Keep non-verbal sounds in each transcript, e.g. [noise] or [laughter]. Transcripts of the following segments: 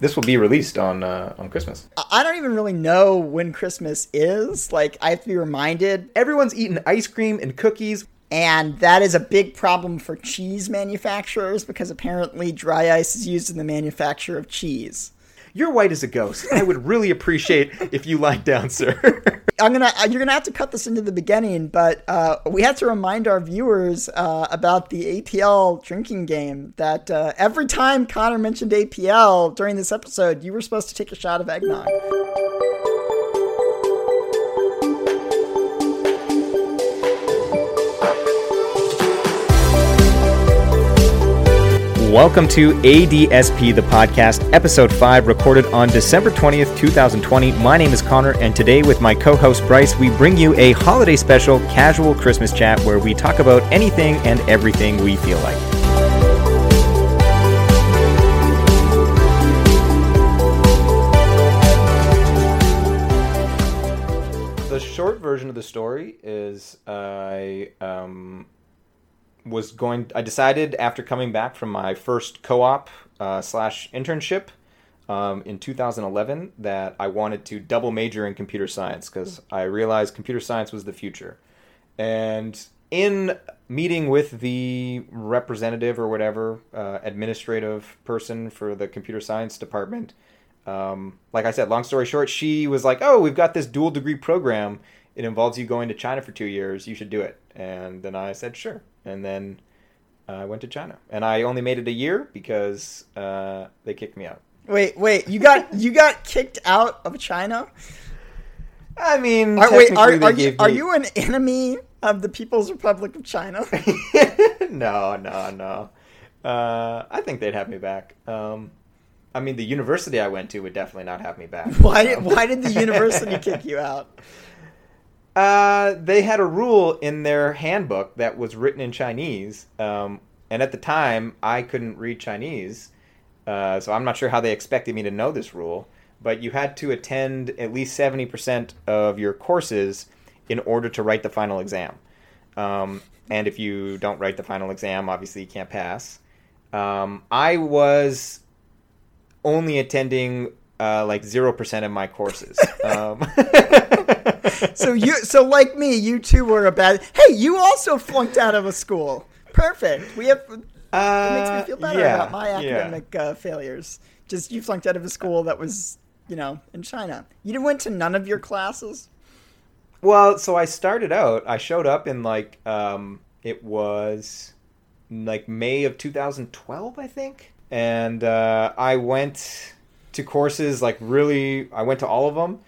this will be released on uh, on Christmas. I don't even really know when Christmas is. Like, I have to be reminded. Everyone's eating ice cream and cookies. And that is a big problem for cheese manufacturers because apparently dry ice is used in the manufacture of cheese. You're white as a ghost. I would really appreciate if you lied down, sir. [laughs] I'm gonna uh, you're gonna have to cut this into the beginning, but uh, we have to remind our viewers uh, about the APL drinking game. That uh, every time Conor mentioned APL during this episode, you were supposed to take a shot of eggnog. Welcome to ADSP, the podcast, episode 5, recorded on December 20th, 2020. My name is Conor, and today, with my co host Bryce, we bring you a holiday special casual Christmas chat where we talk about anything and everything we feel like. The short version of the story is I um, was going. I decided after coming back from my first co-op uh, slash internship um, in 2011 that I wanted to double major in computer science because I realized computer science was the future. And in meeting with the representative or whatever uh, administrative person for the computer science department, um, like I said, long story short, she was like, "Oh, we've got this dual degree program. It involves you going to China for two years. You should do it." And then I said, "Sure." and then uh, I went to China, and I only made it a year because uh, they kicked me out. Wait, wait, you got [laughs] you got kicked out of China? I mean, Are, wait, are, are, you, gave are you an enemy of the People's Republic of China? [laughs] no, no, no. Uh, I think they'd have me back. Um, I mean, the university I went to would definitely not have me back. why did Um, why did the [laughs] university kick you out? Uh, they had a rule in their handbook that was written in Chinese, um, and at the time I couldn't read Chinese, uh, so I'm not sure how they expected me to know this rule. But you had to attend at least seventy percent of your courses in order to write the final exam. Um, and if you don't write the final exam, obviously you can't pass. Um, I was only attending uh, like zero percent of my courses. [laughs] Um, [laughs] So you so like me, you two were a bad. Hey, you also flunked out of a school. Perfect. We have. It makes me Uh, feel better yeah, about my yeah. academic uh, failures. Just you flunked out of a school that was, you know, in China. You didn't went to none of your classes. Well, so I started out. I showed up in like um, it was like May of 2012, I think, and uh, I went to courses like really. I went to all of them.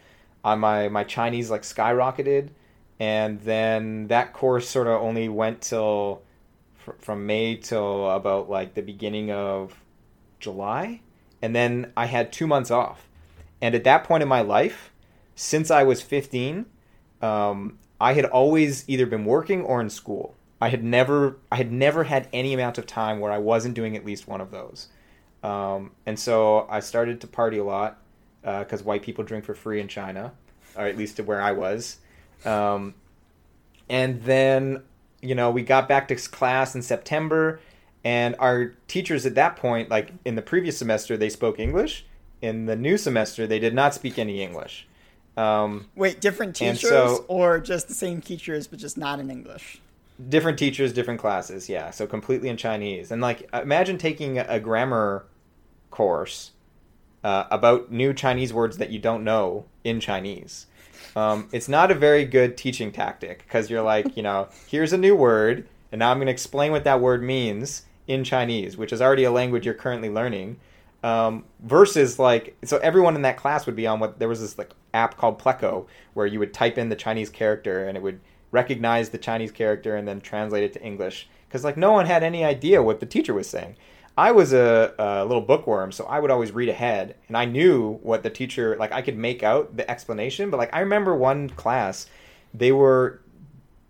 Uh, my my Chinese like skyrocketed, and then that course sort of only went till fr- from May till about like the beginning of July, and then I had two months off. And at that point in my life, since I was 15, um, I had always either been working or in school. I had never I had never had any amount of time where I wasn't doing at least one of those. Um, and so I started to party a lot because white people drink for free in China, or at least to where I was. Um, and then you know we got back to class in September, and our teachers at that point, like in the previous semester, they spoke English. In the new semester, they did not speak any English. Um, Wait, different teachers so- or just the same teachers but just not in English? different teachers, different classes. Yeah, so completely in Chinese. And like, imagine taking a grammar course uh, about new Chinese words that you don't know in Chinese. Um, it's not a very good teaching tactic because you're like, you know, here's a new word, and now I'm going to explain what that word means in Chinese, which is already a language you're currently learning. Um, versus like, so everyone in that class would be on what there was this like app called Pleco where you would type in the Chinese character and it would recognize the Chinese character and then translate it to English because like no one had any idea what the teacher was saying. I was a, a little bookworm, so I would always read ahead, and I knew what the teacher like. I could make out the explanation, but like I remember one class, they were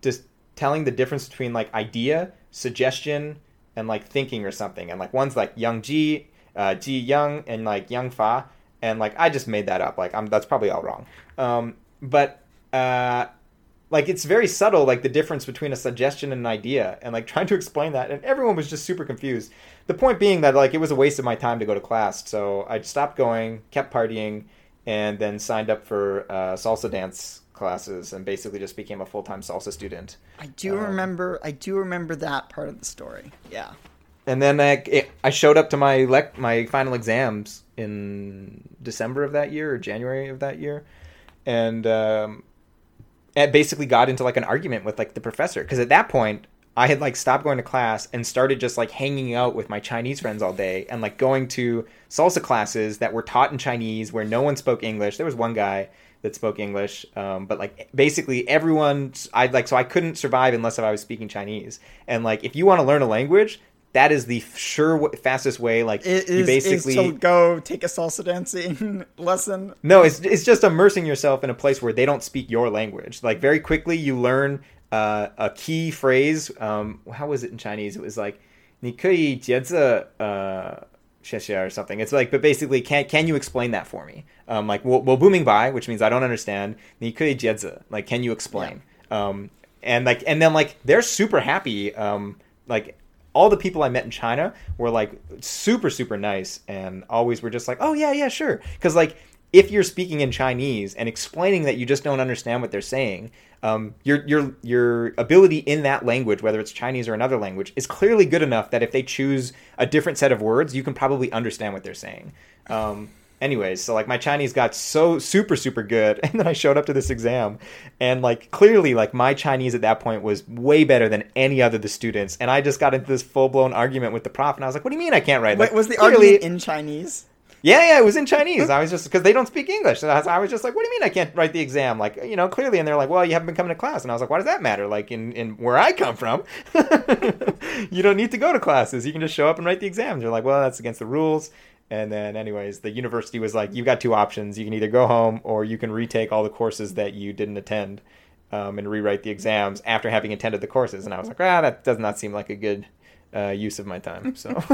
just telling the difference between like idea, suggestion, and like thinking or something, and like one's like Young Ji, uh, Ji Young, and like Young Fa, and like I just made that up. Like I'm that's probably all wrong. Um, but uh, like it's very subtle like the difference between a suggestion and an idea and like [laughs] trying to explain that and everyone was just super confused the point being that like it was a waste of my time to go to class so i stopped going kept partying and then signed up for uh, salsa dance classes and basically just became a full-time salsa student I do Um, remember. I do remember that part of the story. Yeah. and then I, it, I showed up to my lec- my final exams in December of that year or January of that year, and um, and basically got into like an argument with like the professor because at that point I had like stopped going to class and started just like hanging out with my Chinese friends all day and like going to salsa classes that were taught in Chinese where no one spoke English. There was one guy that spoke English, um, but like basically everyone, I like so I couldn't survive unless I was speaking Chinese. And like if you want to learn a language, that is the sure w- fastest way. Like It you is, basically is to go take a salsa dancing [laughs] lesson. no, it's it's just immersing yourself in a place where they don't speak your language. Like very quickly, you learn uh, a key phrase. Um, how was it in Chinese? It was like "nikui jianzi uh, or something. It's like, but basically, can can you explain that for me? Um, like, well, well, booming by, which means I don't understand. Nikui jianzi, like, can you explain? Yeah. Um, and like, and then like, they're super happy. Um, like, all the people I met in China were like super super nice and always were just like, oh yeah yeah sure, because like if you're speaking in Chinese and explaining that you just don't understand what they're saying, um, your your your ability in that language, whether it's Chinese or another language, is clearly good enough that if they choose a different set of words, you can probably understand what they're saying. Um, anyways, so like my Chinese got so super super good, [laughs] and then I showed up to this exam, and like clearly like my Chinese at that point was way better than any other of the students, and I just got into this full blown argument with the prof, and I was like, "What do you mean I can't write?" Wait, Like, was the clearly- argument in Chinese? Yeah, yeah, it was in Chinese. I was just because they don't speak English. And I was, I was just like, "What do you mean I can't write the exam?" Like, you know, clearly, and they're like, "Well, you haven't been coming to class." And I was like, "Why does that matter?" Like, in in where I come from, [laughs] you don't need to go to classes. You can just show up and write the exams. They're like, "Well, that's against the rules." And then, anyways, the university was like, "You've got two options. You can either go home or you can retake all the courses that you didn't attend." Um, and rewrite the exams after having attended the courses, and I was like, "Ah, that does not seem like a good uh, use of my time." So [laughs] [laughs]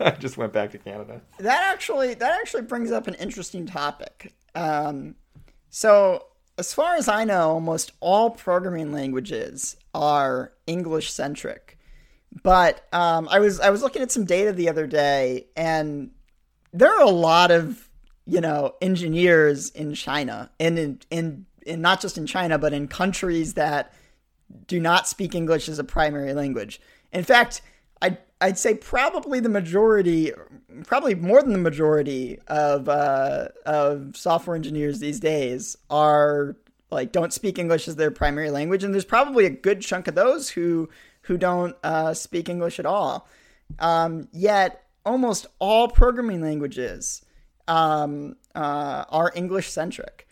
I just went back to Canada. That actually that actually brings up an interesting topic. Um, so, as far as I know, almost all programming languages are English centric. But um, I was I was looking at some data the other day, and there are a lot of you know engineers in China, and in in, in not just in China, but in countries that do not speak English as a primary language. In fact, I'd, I'd say probably the majority, probably more than the majority of uh, of software engineers these days are like don't speak English as their primary language, and there's probably a good chunk of those who who don't uh, speak English at all. Um, yet almost all programming languages um, uh, are English centric.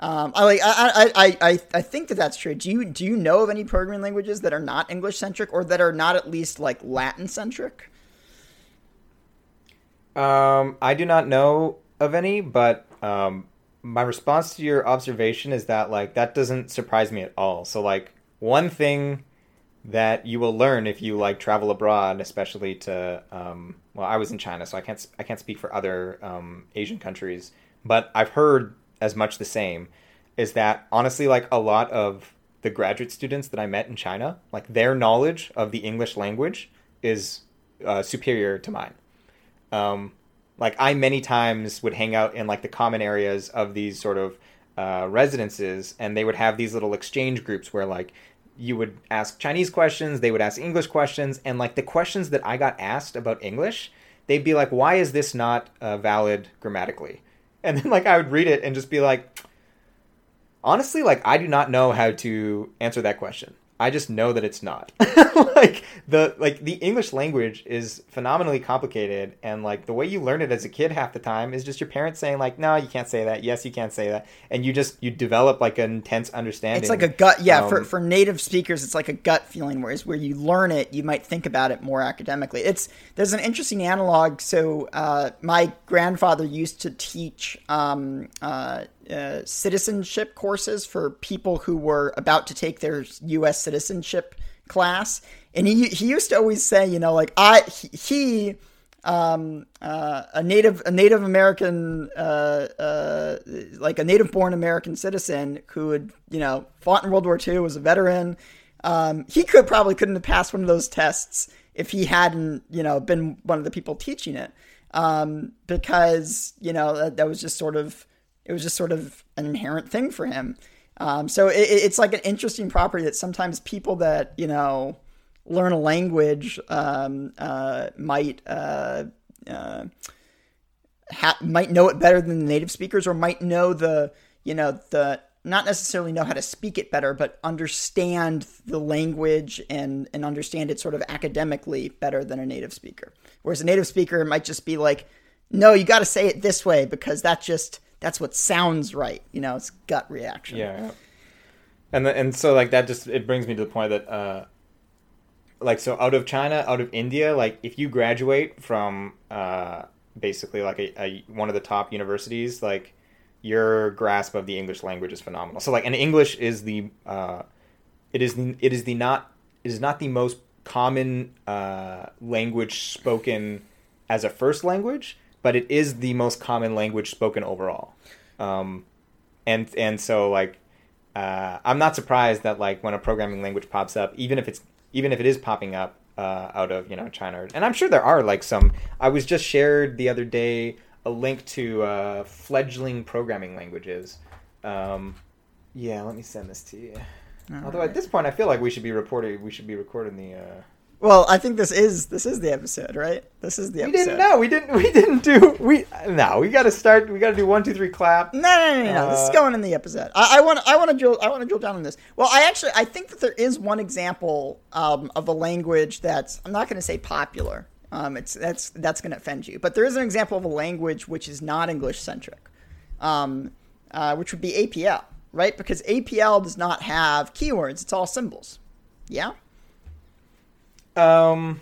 Um, I like I, I, I, I think that that's true. Do you do you know of any programming languages that are not English centric or that are not at least like Latin centric? Um, I do not know of any, but um, my response to your observation is that like that doesn't surprise me at all. So like one thing that you will learn if you like travel abroad, especially to um, well, I was in China, so I can't I can't speak for other um, Asian countries, but I've heard as much the same. Is that honestly like a lot of the graduate students that I met in China, like their knowledge of the English language is uh, superior to mine. Um, like I many times would hang out in like the common areas of these sort of uh, residences, and they would have these little exchange groups where like you would ask Chinese questions, they would ask English questions, and like the questions that I got asked about English, they'd be like, "Why is this not uh, valid grammatically?" And then like I would read it and just be like, honestly, like I do not know how to answer that question. I just know that it's not. [laughs] like the like the English language is phenomenally complicated and like the way you learn it as a kid half the time is just your parents saying like no you can't say that yes you can't say that and you just you develop like an intense understanding It's like a gut, yeah. for Um, for native speakers, it's like a gut feeling. Whereas where you learn it, you might think about it more academically. It's there's an interesting analog. So uh, my grandfather used to teach um, uh, uh, citizenship courses for people who were about to take their U.S. citizenship class, and he he used to always say, you know, like I he. um, uh, a native a Native American uh, uh, like a native born American citizen who had you know fought in World War II was a veteran. Um, he could probably couldn't have passed one of those tests if he hadn't you know been one of the people teaching it um, because you know that, that, was just sort of it was just sort of an inherent thing for him. Um, so it, it's like an interesting property that sometimes people that you know learn a language um, uh, might uh, uh, ha- might know it better than the native speakers, or might know the you know the not necessarily know how to speak it better, but understand the language and and understand it sort of academically better than a native speaker. Whereas a native speaker might just be like, "No, you got to say it this way because that just that's what sounds right." You know, it's gut reaction. Yeah, and the, and so like that just it brings me to the point that uh, like so out of China, out of India, like if you graduate from uh, basically like a, a one of the top universities, like your grasp of the English language is phenomenal. So like, and English is the uh, it is the, it is the not it is not the most common uh, language spoken as a first language, but it is the most common language spoken overall. Um, and and so like uh, I'm not surprised that like when a programming language pops up, even if it's even if it is popping up uh, out of you know China, and I'm sure there are like some. I was just shared the other day a link to uh, fledgling programming languages. Um, yeah, let me send this to you. All Although right. at this point, I feel like we should be reporting. We should be recording the. Well, I think this is this is the episode, right? This is the episode. We didn't know. We didn't. We didn't do. We no. We got to start. We got to do one, two, three, clap. No, no, no, no. Uh, this is uh, going in the episode. I want. I want to drill. I want to drill down on this. Well, I actually. I think that there is one example um, of a language that's. I'm not going to say popular. Um, it's that's that's going to offend you, but there is an example of a language which is not English centric, um, uh, which would be APL, right? Because APL does not have keywords; it's all symbols. Yeah. Um,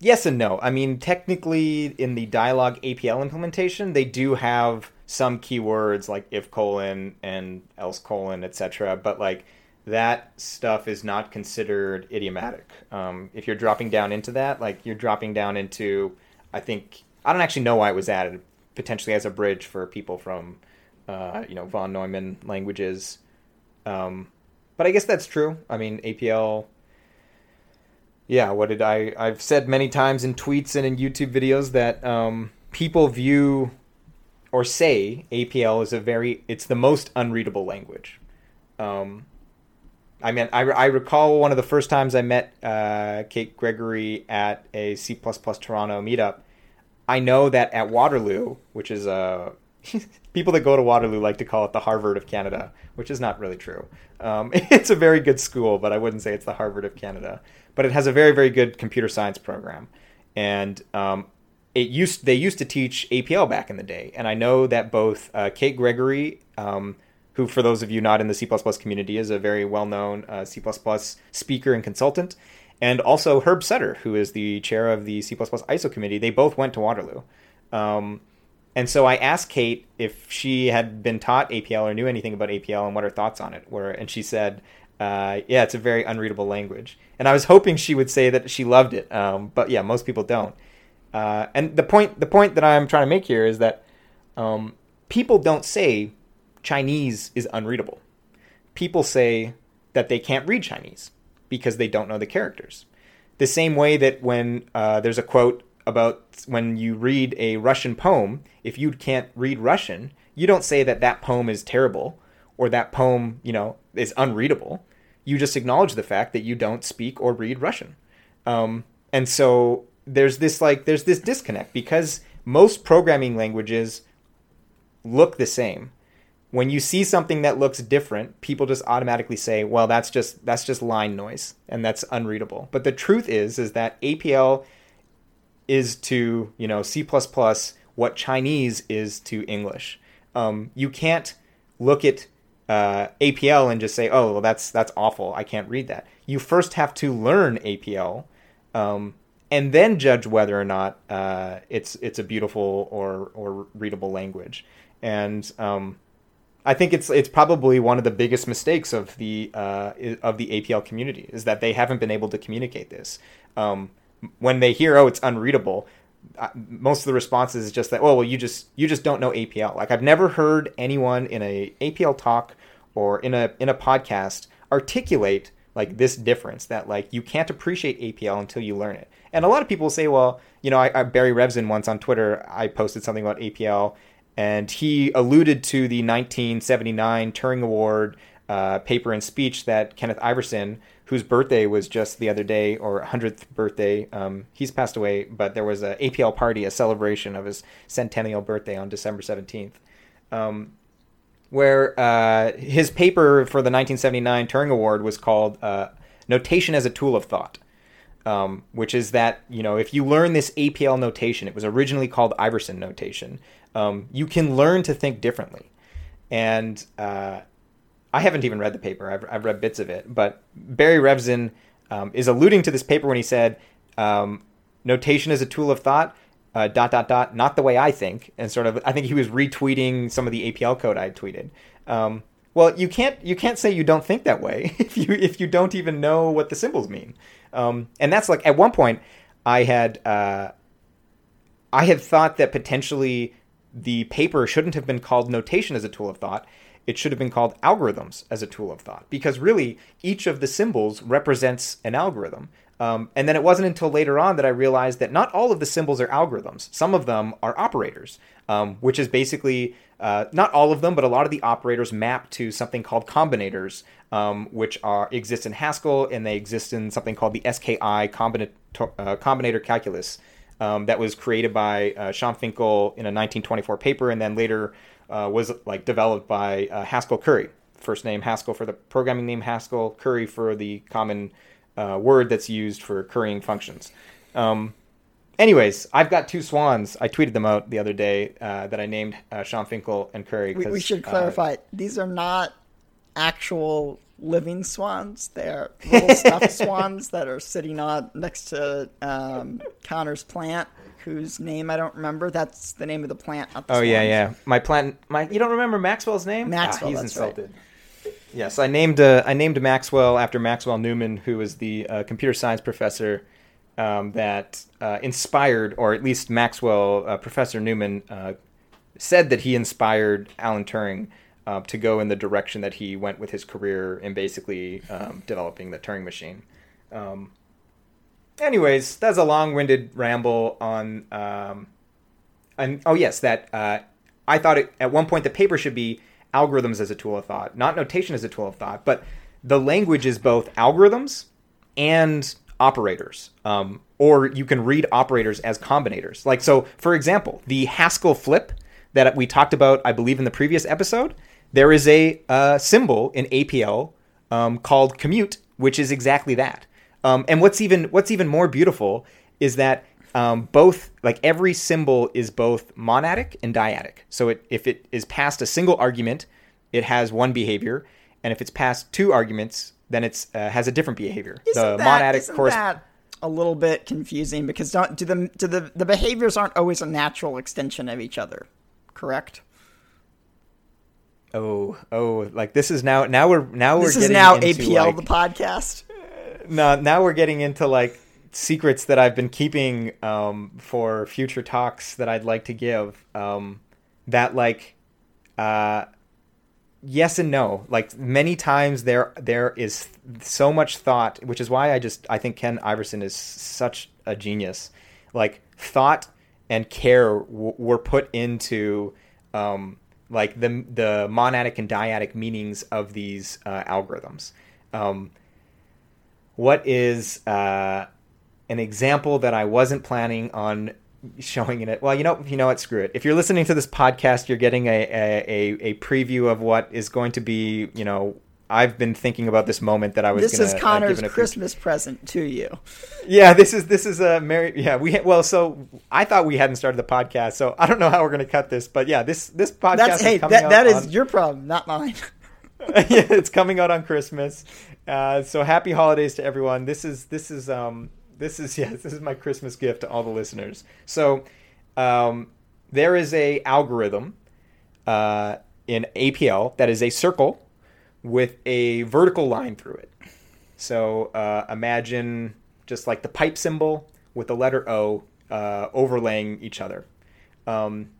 yes and no. I mean, technically, in the Dyalog APL implementation, they do have some keywords like if colon and else colon, etc. But like that stuff is not considered idiomatic. Um, if you're dropping down into that, like you're dropping down into, I think I don't actually know why it was added. Potentially as a bridge for people from, uh, you know, von Neumann languages. Um, but I guess that's true. I mean, APL yeah, what did I? I've said many times in tweets and in YouTube videos that um, people view or say APL is a very it's the most unreadable language. Um, I mean, I, I recall one of the first times I met uh, Kate Gregory at a C++ Toronto meetup. I know that at Waterloo, which is a [laughs] people that go to Waterloo like to call it the Harvard of Canada, which is not really true. Um, [laughs] it's a very good school, but I wouldn't say it's the Harvard of Canada but it has a very very good computer science program, and um, it used they used to teach APL back in the day, and I know that both uh, Kate Gregory, um, who for those of you not in the C++ community is a very well known uh, C++ speaker and consultant, and also Herb Sutter, who is the chair of the C++ ISO committee. They both went to Waterloo. Um, and so I asked Kate if she had been taught APL or knew anything about APL and what her thoughts on it were, and she said uh, yeah, it's a very unreadable language. And I was hoping she would say that she loved it, um, but yeah, most people don't. Uh, and the point the point that I'm trying to make here is that um, people don't say Chinese is unreadable. People say that they can't read Chinese because they don't know the characters. The same way that when uh, there's a quote about when you read a Russian poem, if you can't read Russian, you don't say that that poem is terrible or that poem, you know, is unreadable you just acknowledge the fact that you don't speak or read Russian. Um, and so there's this like there's this disconnect because most programming languages look the same. When you see something that looks different, people just automatically say, "Well, that's just that's just line noise and that's unreadable." But the truth is is that APL is to, you know, C++ what Chinese is to English. Um, you can't look at uh, APL and just say, "Oh, well, that's that's awful. I can't read that." You first have to learn APL, um, and then judge whether or not uh, it's it's a beautiful or or readable language. And um, I think it's it's probably one of the biggest mistakes of the uh, of the APL community is that they haven't been able to communicate this. Um, when they hear, "Oh, it's unreadable," most of the responses is just that, oh, well, you just you just don't know APL. Like I've never heard anyone in a APL talk or in a in a podcast articulate like this difference that like you can't appreciate APL until you learn it. And a lot of people say, well, you know, I, I Barry Revzin once on Twitter, I posted something about APL, and he alluded to the 1979 Turing Award uh, paper and speech that Kenneth Iverson, whose birthday was just the other day or 100th birthday, um, he's passed away, but there was a APL party, a celebration of his centennial birthday on December 17th. Um, where uh, his paper for the 1979 Turing Award was called uh, "Notation as a Tool of Thought," um, which is that you know if you learn this APL notation, it was originally called Iverson notation. Um, you can learn to think differently, and uh, I haven't even read the paper. I've, I've read bits of it, but Barry Revzin um, is alluding to this paper when he said um, notation as a tool of thought uh, dot dot dot not the way I think and sort of I think he was retweeting some of the APL code I tweeted. Um, well, you can't you can't say you don't think that way [laughs] if you if you don't even know what the symbols mean. Um, and that's like at one point I had uh, I had thought that potentially the paper shouldn't have been called notation as a tool of thought. It should have been called algorithms as a tool of thought because really each of the symbols represents an algorithm. Um, and then it wasn't until later on that I realized that not all of the symbols are algorithms. Some of them are operators, um, which is basically uh, not all of them, but a lot of the operators map to something called combinators, um, which are exist in Haskell and they exist in something called the SKI combinator, uh, combinator calculus um, that was created by uh, Schönfinkel in a 1924 paper and then later uh, was like developed by uh, Haskell Curry. First name Haskell for the programming name Haskell, Curry for the common uh, word that's used for currying functions. Um, anyways, I've got two swans. I tweeted them out the other day uh, that I named uh, Schönfinkel and Curry. We, we, should uh, clarify: these are not actual living swans. They're [laughs] little stuffed swans that are sitting on next to um, Conor's plant. Whose name I don't remember. That's the name of the plant. The oh swans. yeah, yeah. My plant. My you don't remember Maxwell's name? Maxwell. Ah, he's insulted. Right. Yes, I named uh, I named Maxwell after Maxwell Newman, who was the uh, computer science professor um, that uh, inspired, or at least Maxwell, uh, Professor Newman, uh, said that he inspired Alan Turing uh, to go in the direction that he went with his career in basically um, developing the Turing machine. Um, anyways, that's a long-winded ramble on. Um, and oh yes, that I thought it, at one point the paper should be algorithms as a tool of thought, not notation as a tool of thought, but the language is both algorithms and operators. Um, or you can read operators as combinators. Like, so for example, the Haskell flip that we talked about, I believe, in the previous episode, there is a uh, symbol in APL um, called commute, which is exactly that. Um, and what's even what's even more beautiful is that um, both like every symbol is both monadic and dyadic. So it, if it is passed a single argument, it has one behavior, and if it's passed two arguments, then it uh, has a different behavior. Isn't the that, monadic that a little bit confusing because don't do the do the the behaviors aren't always a natural extension of each other, correct? Oh, oh, like this is now now we're now this we're is now into, APL like, the podcast. No, now we're getting into like secrets that I've been keeping um, for future talks that I'd like to give. Um, that like, uh, yes and no. Like many times there there is so much thought, which is why I just I think Ken Iverson is such a genius. Like thought and care w- were put into um, like the the monadic and dyadic meanings of these uh, algorithms. Um, what is uh, an example that I wasn't planning on showing in it. Well, you know, you know what? Screw it. If you're listening to this podcast, you're getting a, a, a preview of what is going to be. You know, I've been thinking about this moment that I was. This gonna, is Conor's uh, Christmas present to you. Yeah, this is this is a merry. Yeah, we well, so I thought we hadn't started the podcast, so I don't know how we're going to cut this, but yeah, this this podcast. That's hey, that that is on, your problem, not mine. [laughs] [laughs] yeah, it's coming out on Christmas. Uh, so happy holidays to everyone. This is this is um this is [laughs] yes, this is my Christmas gift to all the listeners. So um, there is a algorithm uh, in APL that is a circle with a vertical line through it. So uh, imagine just like the pipe symbol with the letter O uh, overlaying each other. Um,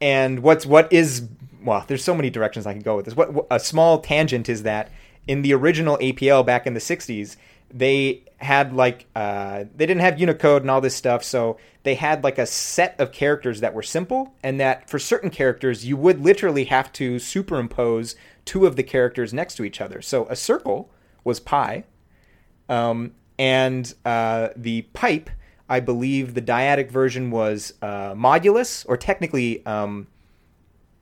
and what's what is well, there's so many directions I can go with this. What, what a small tangent is that in the original APL back in the '60s, they had like uh, they didn't have Unicode and all this stuff, so they had like a set of characters that were simple, and that for certain characters you would literally have to superimpose two of the characters next to each other. So a circle was pi, um, and uh, the pipe, I believe the dyadic version was uh, modulus, or technically. Um,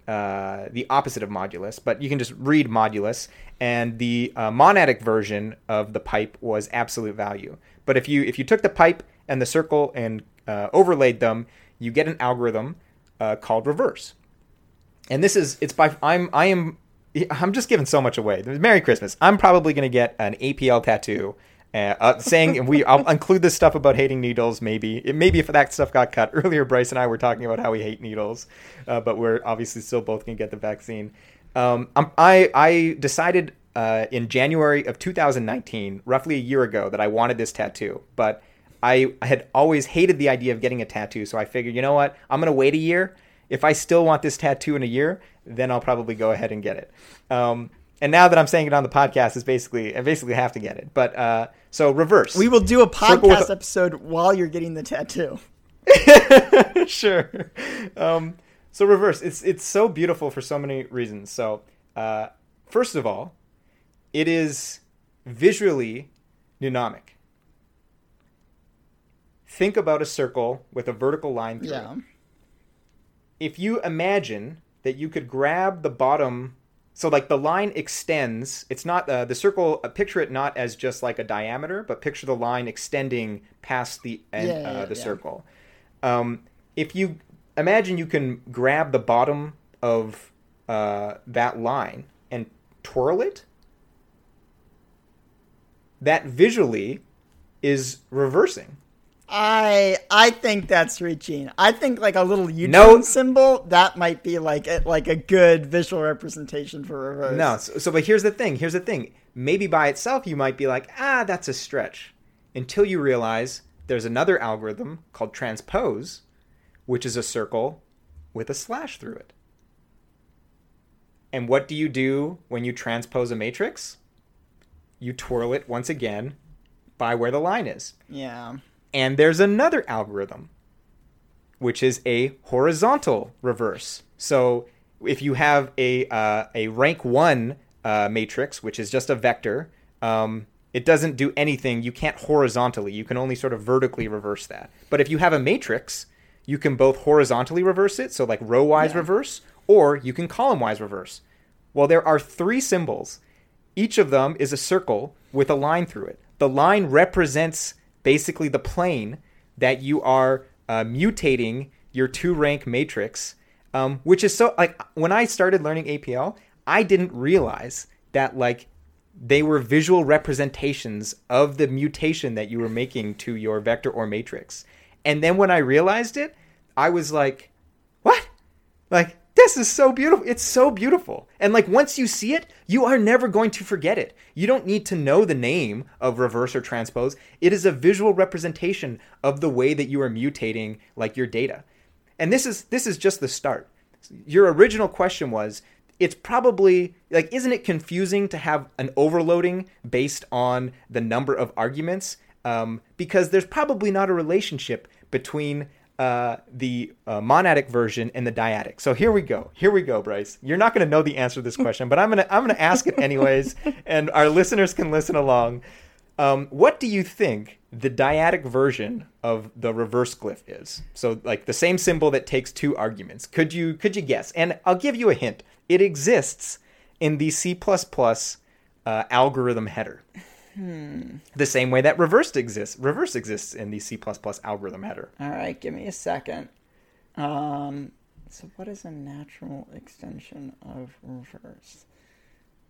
uh, the opposite of modulus, but you can just read modulus. And the uh, monadic version of the pipe was absolute value. But if you if you took the pipe and the circle and uh, overlaid them, you get an algorithm uh, called reverse. And this is it's by I'm I am [laughs] I'm just giving so much away. Merry Christmas. I'm probably going to get an APL tattoo uh, uh, saying we I'll [laughs] include this stuff about hating needles. Maybe it, maybe if that stuff got cut [laughs] earlier, Bryce and I were talking about how we hate needles, uh, but we're obviously still both gonna get the vaccine. Um, i I decided uh, in January of 2019, roughly a year ago, that I wanted this tattoo, but I, I had always hated the idea of getting a tattoo. So I figured, you know what, I'm gonna wait a year. If I still want this tattoo in a year, then I'll probably go ahead and get it. Um, and now that I'm saying it on the podcast, is basically I basically have to get it. But uh, so reverse. We will do a podcast episode while you're getting the tattoo. [laughs] sure. Um, so reverse. It's it's so beautiful for so many reasons. So uh, first of all, it is visually mnemonic. Think about a circle with a vertical line through yeah. it. If you imagine that you could grab the bottom so like the line extends it's not uh, the circle uh, picture it not as just like a diameter but picture the line extending past the end yeah, uh, the yeah. circle um, if you imagine you can grab the bottom of uh, that line and twirl it that visually is reversing I I think that's reaching. I think like a little U no. symbol that might be like a, like a good visual representation for reverse. No, so, so but here's the thing. Here's the thing. Maybe by itself you might be like, ah, that's a stretch, until you realize there's another algorithm called transpose, which is a circle with a slash through it. And what do you do when you transpose a matrix? You twirl it once again by where the line is. Yeah. And there's another algorithm, which is a horizontal reverse. So if you have a uh, a rank one uh, matrix, which is just a vector, um, it doesn't do anything. You can't horizontally. You can only sort of vertically reverse that. But if you have a matrix, you can both horizontally reverse it, so like row wise yeah. reverse, or you can column wise reverse. Well, there are three symbols. Each of them is a circle with a line through it. The line represents basically the plane that you are uh, mutating your two rank matrix, um, which is so like when I started learning APL, I didn't realize that like they were visual representations of the mutation that you were making to your vector or matrix. And then when I realized it, I was like, what? Like, this is so beautiful. It's so beautiful. And like once you see it, you are never going to forget it. You don't need to know the name of reverse or transpose. It is a visual representation of the way that you are mutating like your data. And this is this is just the start. Your original question was it's probably like isn't it confusing to have an overloading based on the number of arguments um, because there's probably not a relationship between uh, the uh, monadic version and the dyadic. So here we go. Here we go, Bryce. You're not going to know the answer to this question, but I'm gonna I'm gonna ask it anyways, [laughs] and our listeners can listen along. Um, what do you think the dyadic version of the reverse glyph is? So like the same symbol that takes two arguments. Could you could you guess? And I'll give you a hint. It exists in the C++ uh, algorithm header. Hmm. The same way that reversed exists. Reverse exists in the C++ algorithm header. All right, give me a second. Um, so what is a natural extension of reverse?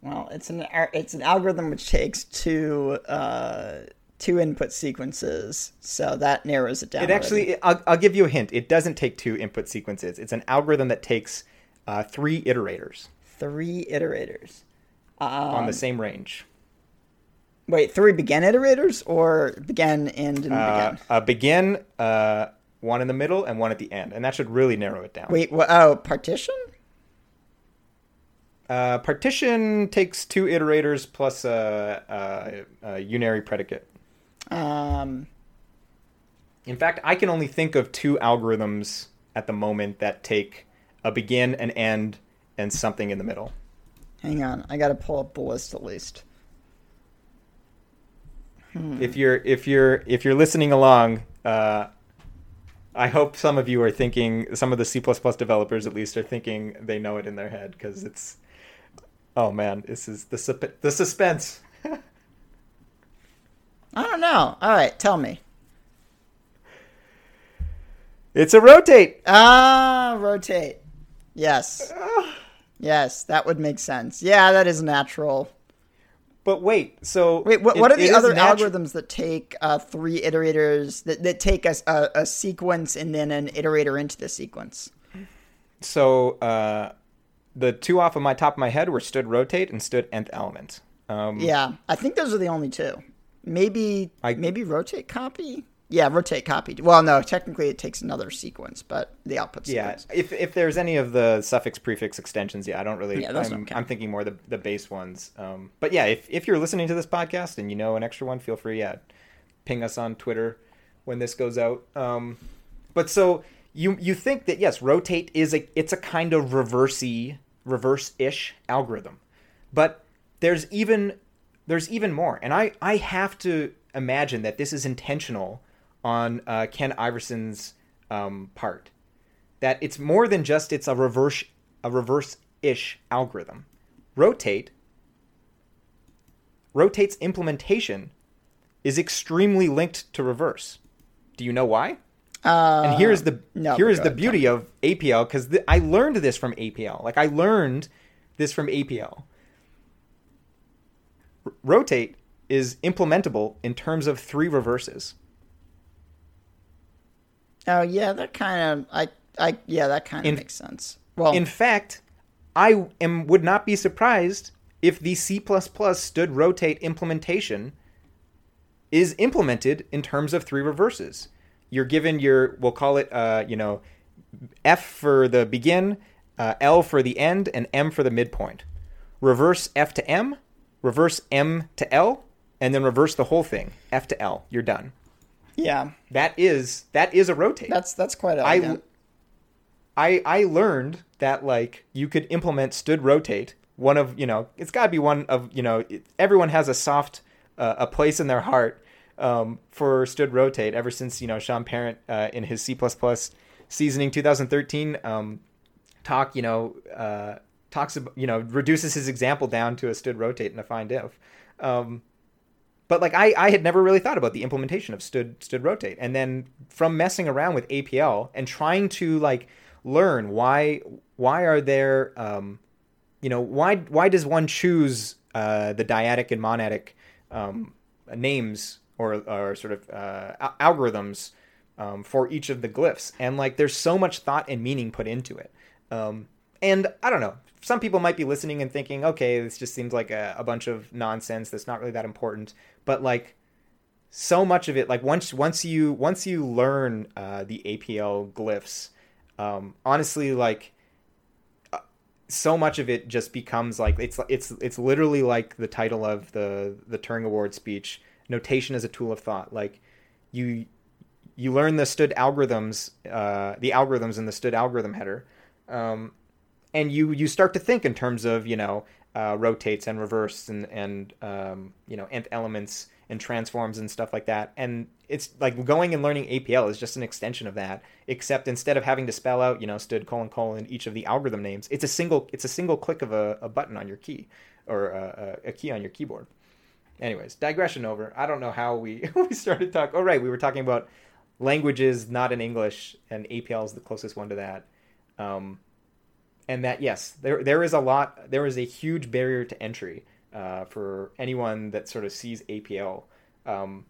Well, it's an it's an algorithm which takes two uh, two input sequences, so that narrows it down. It actually, I'll, I'll, give you a hint. It doesn't take two input sequences. It's an algorithm that takes uh, three iterators. Three iterators um, on the um, same range. Wait, three begin iterators or begin, end, and uh, begin? A begin, uh, one in the middle, and one at the end, and that should really narrow it down. Wait, what? Oh, partition? Uh, partition takes two iterators plus a, a, a unary predicate. Um, In fact, I can only think of two algorithms at the moment that take a begin, an end, and something in the middle. hang on, I gotta pull up the list at least. If you're if you're if you're listening along, uh, I hope some of you are thinking. Some of the C++ developers, at least, are thinking they know it in their head because it's. Oh man, this is the sup- the suspense. I don't know. All right, tell me. It's a rotate. Ah, rotate. Yes. Yes, that would make sense. Yeah, that is natural. But wait, so Wait, what, it- what are the other natu- algorithms that take uh, three iterators that, that take a, a, a sequence and then an iterator into the sequence? So uh, the two off of my top of my head were stood rotate and stood nth element. Um, Yeah, I think those are the only two. Maybe I- maybe rotate copy. Yeah, rotate copy. Well, no, technically it takes another sequence, but the output Yeah, sequence. if if there's any of the suffix prefix extensions, yeah, I don't really. Yeah, those I'm, don't count. I'm thinking more the the base ones. Um, but yeah, if if you're listening to this podcast and you know an extra one, feel free. Yeah, ping us on Twitter when this goes out. Um, but so you you think that yes, rotate is a it's a kind of reversey reverse ish algorithm, but there's even there's even more, and I I have to imagine that this is intentional on uh, Ken Iverson's um, part that it's more than just it's a reverse a reverse ish algorithm. Rotate rotate's implementation is extremely linked to reverse. Do you know why? Uh, And here's the no, here is the beauty of APL because th- I learned this from APL. Like I learned this from APL. R- rotate is implementable in terms of three reverses. Oh yeah, that kind of I I yeah that kind of makes sense. Well, In fact, I am would not be surprised if the C++ stood rotate implementation is implemented in terms of three reverses. You're given your we'll call it uh, you know F for the begin, uh, L for the end, and M for the midpoint. Reverse F to M, reverse M to L, and then reverse the whole thing F to L. You're done. Yeah, That is that is a rotate. that's that's quite I, elegant. I I learned that like you could implement stood rotate. One of you know it's got to be one of you know everyone has a soft uh, a place in their heart um, for stood rotate. Ever since you know Sean Parent uh, in his C++ seasoning 2013 um, talk you know uh, talks about you know reduces his example down to a stood rotate and a find if. Um, but like I, I had never really thought about the implementation of stood stood rotate. And then from messing around with apl and trying to like learn why why are there um, you know why why does one choose uh, the dyadic and monadic um, names or, or sort of uh, algorithms um, for each of the glyphs? And like there's so much thought and meaning put into it. Um, and i don't know some people might be listening and thinking okay this just seems like a, a bunch of nonsense that's not really that important. But like so much of it like once once you once you learn uh, the apl glyphs um, honestly like uh, so much of it just becomes like it's it's it's literally like the title of the the Turing Award speech notation as a tool of thought. Like you you learn the stood algorithms uh, the algorithms in the stood algorithm header um, and you you start to think in terms of you know uh, rotates and reverse and and um, you know nth elements and transforms and stuff like that. And it's like going and learning APL is just an extension of that except instead of having to spell out you know stood colon colon each of the algorithm names it's a single it's a single click of a, a button on your key or a, a a key on your keyboard. Anyways digression over. I don't know how we [laughs] we started talking oh right we were talking about languages not in english and apl is the closest one to that. Um, and that yes there there is a lot there is a huge barrier to entry uh, for anyone that sort of sees apl um,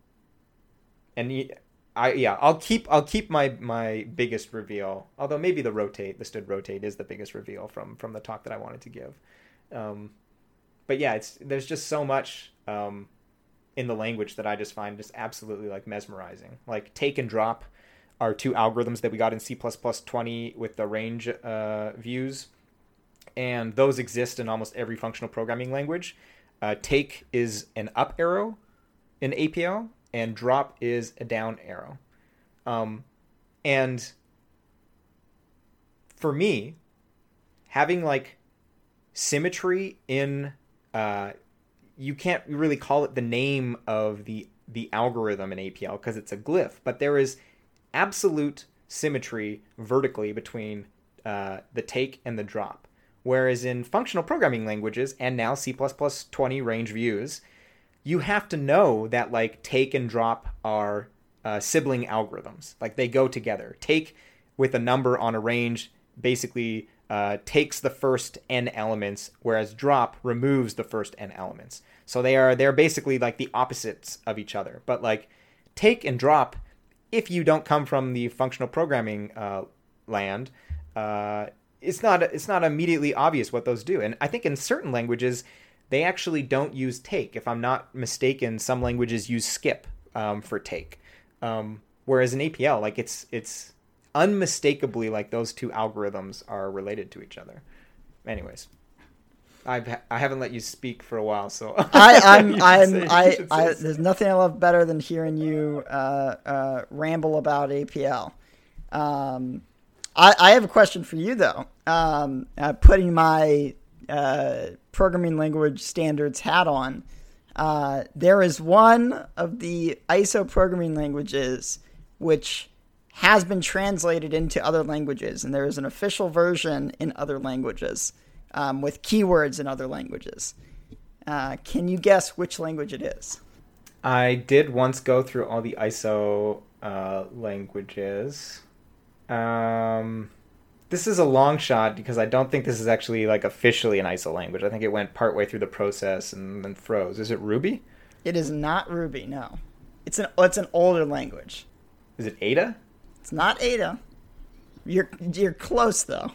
and I yeah I'll keep I'll keep my my biggest reveal although maybe the rotate the stood rotate is the biggest reveal from from the talk that I wanted to give. Um, but yeah it's there's just so much um, in the language that I just find just absolutely like mesmerizing. Like take and drop are two algorithms that we got in C++ 20 with the range uh, views, and those exist in almost every functional programming language. Uh, take is an up arrow in APL, and drop is a down arrow. Um, and for me, having like symmetry in uh, you can't really call it the name of the the algorithm in APL because it's a glyph, but there is absolute symmetry vertically between uh, the take and the drop. Whereas in functional programming languages and now C++ 20 range views, you have to know that like take and drop are uh, sibling algorithms. Like they go together. Take with a number on a range basically uh, takes the first n elements, whereas drop removes the first n elements. So they are they're basically like the opposites of each other. But like take and drop, if you don't come from the functional programming uh, land, uh, it's not it's not immediately obvious what those do. And I think in certain languages they actually don't use take. If I'm not mistaken, some languages use skip um, for take. Um, whereas in APL, like it's it's unmistakably like those two algorithms are related to each other. Anyways, I've I haven't let you speak for a while, so [laughs] I, [laughs] I'm I'm say, I, I there's nothing I love better than hearing you uh, uh, ramble about APL. Um, I, I have a question for you though. Um, uh, putting my uh, programming language standards hat on, uh, there is one of the ISO programming languages which has been translated into other languages, and there is an official version in other languages um, with keywords in other languages. Uh, can you guess which language it is? I did once go through all the ISO uh, languages. Um, this is a long shot because I don't think this is actually like officially an ISO language. I think it went partway through the process and then froze. Is it Ruby? It is not Ruby. No, it's an it's an older language. Is it Ada? It's not Ada. You're you're close though.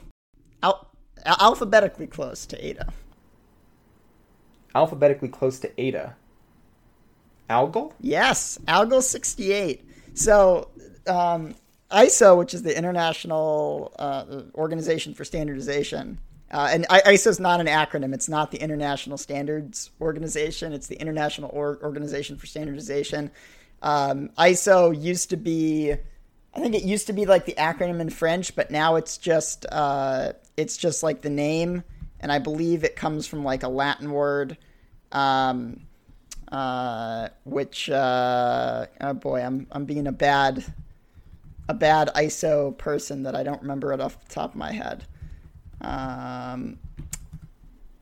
Al- alphabetically close to Ada. Alphabetically close to Ada. Algol? Yes, Algol 68. So, um, ISO, which is the International uh, Organization for Standardization, uh, and ISO is not an acronym. It's not the International Standards Organization. It's the International or- Organization for Standardization. Um, ISO used to be I think it used to be like the acronym in French, but now it's just uh, it's just like the name, and I believe it comes from like a Latin word, um, uh, which uh, oh boy, I'm I'm being a bad a bad ISO person that I don't remember it off the top of my head. Um,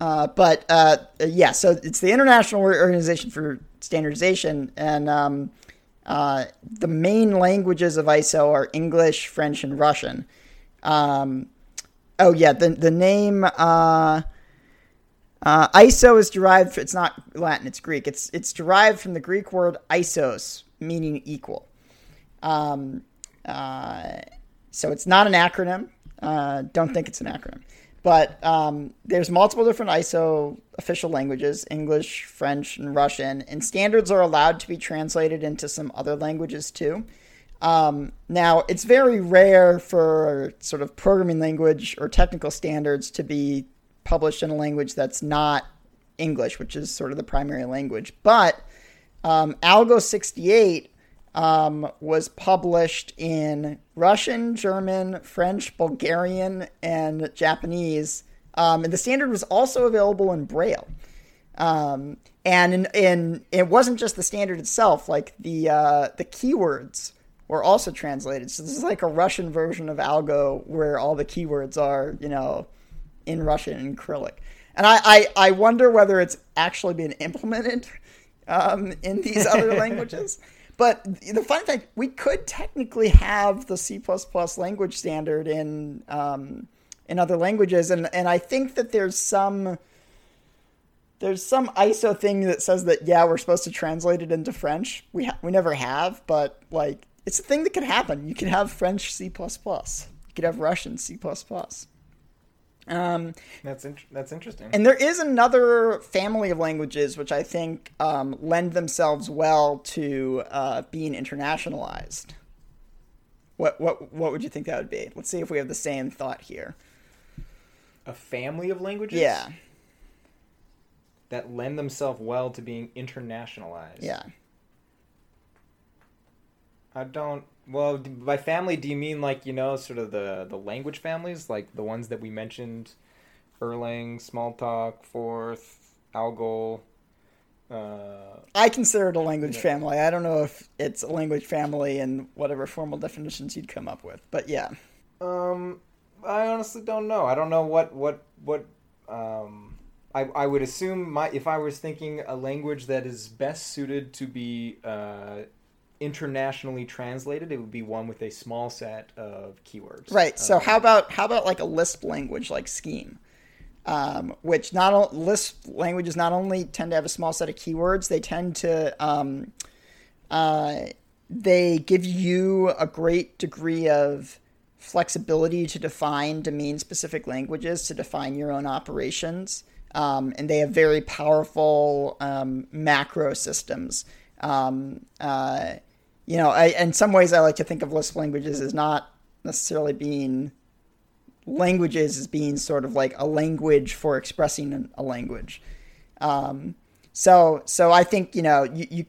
uh, but uh, yeah, so it's the International Organization for Standardization, and um, uh, the main languages of ISO are English, French, and Russian. Um, oh yeah, the the name uh, uh, ISO is derived. It's not Latin; it's Greek. It's it's derived from the Greek word isos, meaning equal. Um, uh, so it's not an acronym. Uh, don't think it's an acronym. But um, there's multiple different ISO official languages English, French, and Russian, and standards are allowed to be translated into some other languages too. Um, now, it's very rare for sort of programming language or technical standards to be published in a language that's not English, which is sort of the primary language. But um, Algol 68 um, was published in Russian, German, French, Bulgarian, and Japanese. Um, and the standard was also available in Braille. Um, and in, in, it wasn't just the standard itself; like the uh, the keywords were also translated. So this is like a Russian version of Algol, where all the keywords are, you know, in Russian and Cyrillic. And I, I, I wonder whether it's actually been implemented um, in these other [laughs] languages. But the fun thing, we could technically have the C++ language standard in um, in other languages, and and I think that there's some there's some ISO thing that says that yeah we're supposed to translate it into French. We ha- we never have, but like it's a thing that could happen. You could have French C++. You could have Russian C++. Um, that's in- that's interesting. And there is another family of languages which I think um, lend themselves well to uh, being internationalized. What what what would you think that would be? Let's see if we have the same thought here. A family of languages. Yeah. That lend themselves well to being internationalized. Yeah. I don't. Well, by family, do you mean like you know, sort of the the language families, like the ones that we mentioned, Erlang, Smalltalk, Forth, Algol. Uh, I consider it a language yeah. family. I don't know if it's a language family and whatever formal definitions you'd come up with, but yeah. Um, I honestly don't know. I don't know what what what. Um, I I would assume my if I was thinking a language that is best suited to be uh, internationally translated, it would be one with a small set of keywords. Right. So um, how about how about like a Lisp language like Scheme, um, which not Lisp languages not only tend to have a small set of keywords, they tend to um, uh, they give you a great degree of flexibility to define domain specific languages to define your own operations. Um, and they have very powerful um, macro systems. Um, uh, you know, I, in some ways, I like to think of Lisp languages as not necessarily being languages as being sort of like a language for expressing a language. Um, so, so I think you know you, you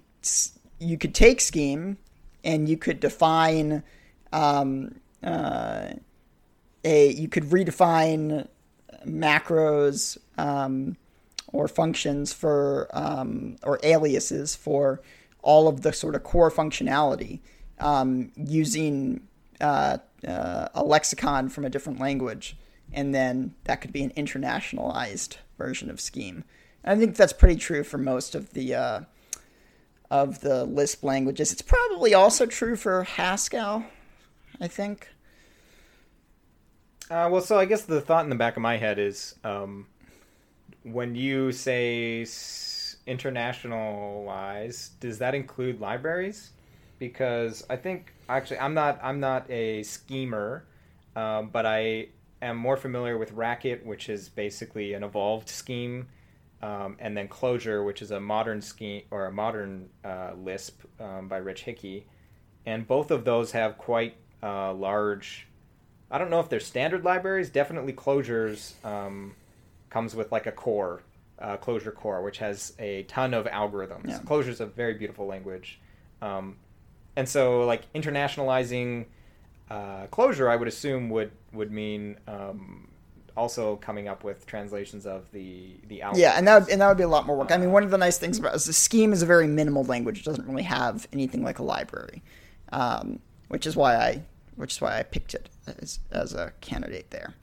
you could take scheme and you could define um, uh, a you could redefine macros um, or functions for um, or aliases for all of the sort of core functionality um, using uh, uh, a lexicon from a different language, and then that could be an internationalized version of Scheme. And I think that's pretty true for most of the uh, of the Lisp languages. It's probably also true for Haskell, I think. Uh, well, so I guess the thought in the back of my head is um, when you say internationalized, does that include libraries? Because I think actually I'm not I'm not a schemer, um, but I am more familiar with Racket, which is basically an evolved scheme, um, and then Clojure, which is a modern scheme or a modern uh, Lisp um, by Rich Hickey, and both of those have quite uh, large. I don't know if they're standard libraries. Definitely Clojure's um, comes with like a core uh, Clojure Core, which has a ton of algorithms. Yeah. Clojure is a very beautiful language, um, and so like internationalizing uh, Clojure, I would assume would would mean um, also coming up with translations of the the algorithms. Yeah, and that would, and that would be a lot more work. I mean, one of the nice things about is the scheme is a very minimal language; it doesn't really have anything like a library, um, which is why I which is why I picked it as as a candidate there.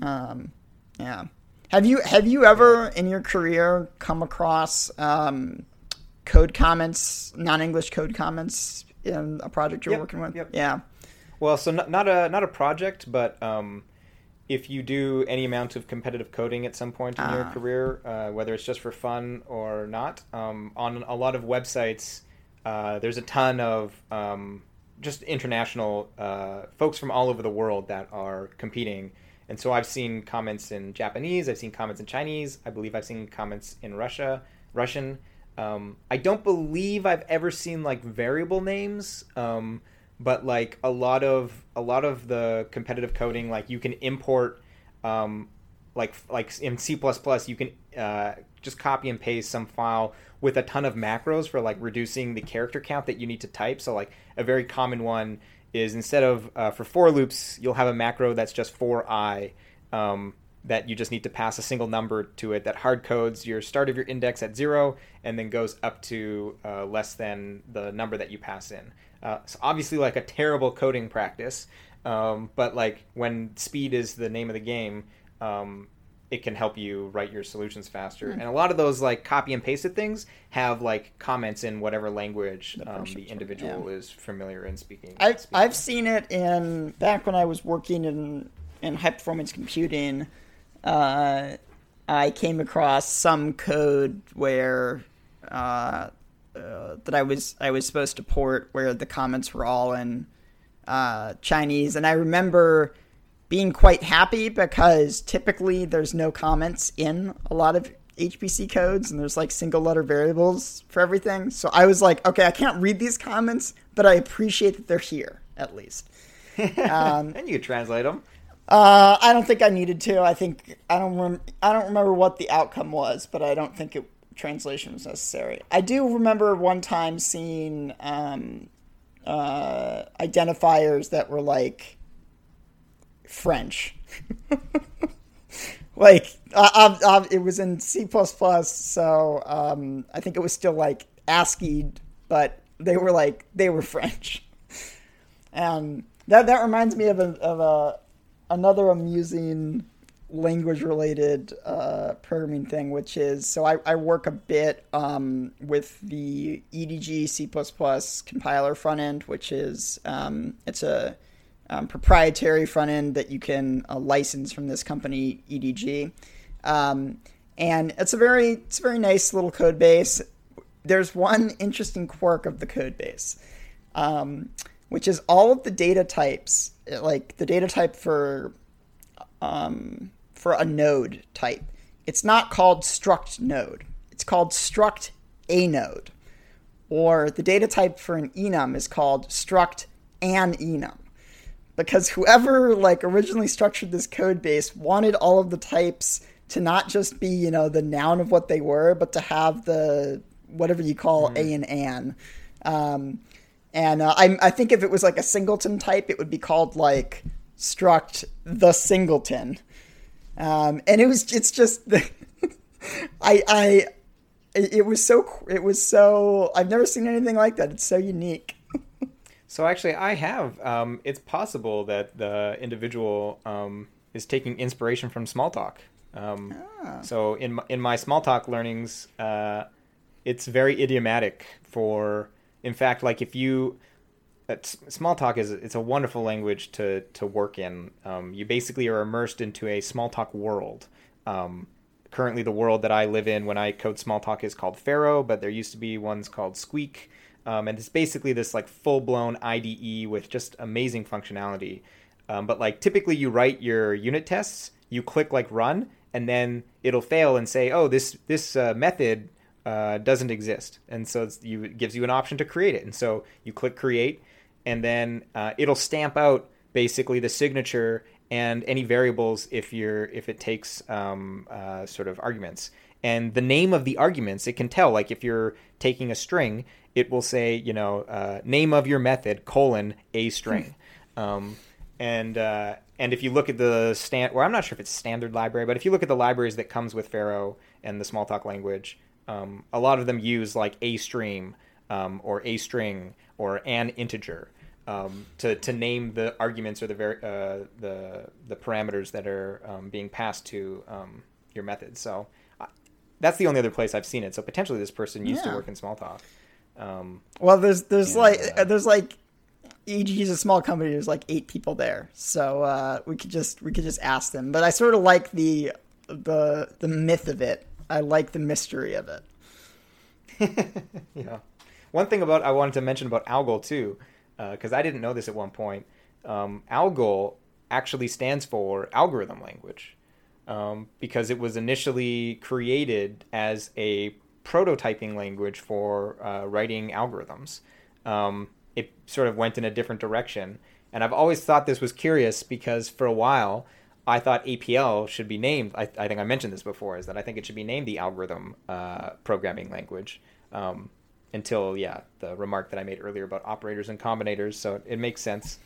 Um, yeah. Have you have you ever in your career come across um, code comments, non English code comments in a project you're yep, working with? Yep. Yeah. Well, so not, not a not a project, but um, if you do any amount of competitive coding at some point in your ah. career, uh, whether it's just for fun or not, um, on a lot of websites, uh, there's a ton of um, just international uh, folks from all over the world that are competing and so I've seen comments in Japanese, I've seen comments in Chinese, I believe I've seen comments in Russia, Russian. Um, I don't believe I've ever seen like variable names, um, but like a lot of a lot of the competitive coding, like you can import, um, like like in C you can uh, just copy and paste some file with a ton of macros for like reducing the character count that you need to type. So like a very common one is instead of uh, for for loops, you'll have a macro that's just for i um, that you just need to pass a single number to it that hard codes your start of your index at zero and then goes up to uh, less than the number that you pass in. Uh, so obviously, like a terrible coding practice, um, but like when speed is the name of the game, um, it can help you write your solutions faster. Mm. And a lot of those like copy and pasted things have like comments in whatever language the, um, the individual yeah. is familiar in speaking. I've speaking. I've seen it in back when I was working in in high performance computing. Uh, I came across some code where uh, uh, that I was I was supposed to port where the comments were all in uh, Chinese, and I remember being quite happy because typically there's no comments in a lot of HPC codes and there's like single letter variables for everything. So I was like, okay, I can't read these comments, but I appreciate that they're here at least. [laughs] Um, and you could translate them. Uh, I don't think I needed to. I think I don't. Rem- I don't remember what the outcome was, but I don't think it translation was necessary. I do remember one time seeing um, uh, identifiers that were like French. [laughs] like uh, uh, it was in C++, so um, I think it was still like ASCII, but they were like they were [laughs] French. And that that reminds me of a of a another amusing language related uh, programming thing, which is so I, I work a bit um, with the EDG C compiler front end, which is um, it's a um, proprietary front end that you can uh, license from this company EDG, um, and it's a very it's a very nice little code base. There's one interesting quirk of the code base, um, which is all of the data types, like the data type for um, for a node type. It's not called struct node. It's called struct a node. Or the data type for an enum is called struct an enum. Because whoever like originally structured this code base wanted all of the types to not just be, you know, the noun of what they were, but to have the whatever you call mm. a and an. Um, and uh, I, I think if it was like a singleton type, it would be called like struct the singleton um, and it was it's just the [laughs] I I it was so it was so I've never seen anything like that. It's so unique. So actually, I have. Um, it's possible that the individual um, is taking inspiration from Smalltalk. Um, ah. So in my, in my Smalltalk learnings, uh, it's very idiomatic for. In fact, like if you Smalltalk is it's a wonderful language to to work in. Um, you basically are immersed into a Smalltalk world. Um, currently, the world that I live in when I code Smalltalk is called Pharo, but there used to be ones called Squeak, um, and it's basically this like full blown IDE with just amazing functionality. Um, but like typically, you write your unit tests, you click like run, and then it'll fail and say, "Oh, this this uh, method." Uh, doesn't exist, and so you, it gives you an option to create it. And so you click create, and then uh, it'll stamp out basically the signature and any variables if you're if it takes um, uh, sort of arguments and the name of the arguments it can tell like if you're taking a string it will say you know uh, name of your method colon a string um, and uh, and if you look at the stand or i'm not sure if it's standard library but if you look at the libraries that comes with pharo and the smalltalk language um, a lot of them use like a stream um, or a string or an integer um, to to name the arguments or the ver- uh, the the parameters that are um, being passed to um, your method. So uh, that's the only other place I've seen it. So potentially this person used yeah. to work in Smalltalk. Um, well, there's there's and, like uh, there's like EG is a small company. There's like eight people there, so uh, we could just we could just ask them. But I sort of like the the the myth of it. I like the mystery of it. [laughs] yeah. One thing about I wanted to mention about Algol too, because uh, I didn't know this at one point. Um, Algol actually stands for algorithm language um, because it was initially created as a prototyping language for uh, writing algorithms. Um, it sort of went in a different direction. And I've always thought this was curious because for a while I thought APL should be named. I, I think I mentioned this before, is that I think it should be named the algorithm uh, programming language. Um, until yeah the remark that I made earlier about operators and combinators. So it makes sense.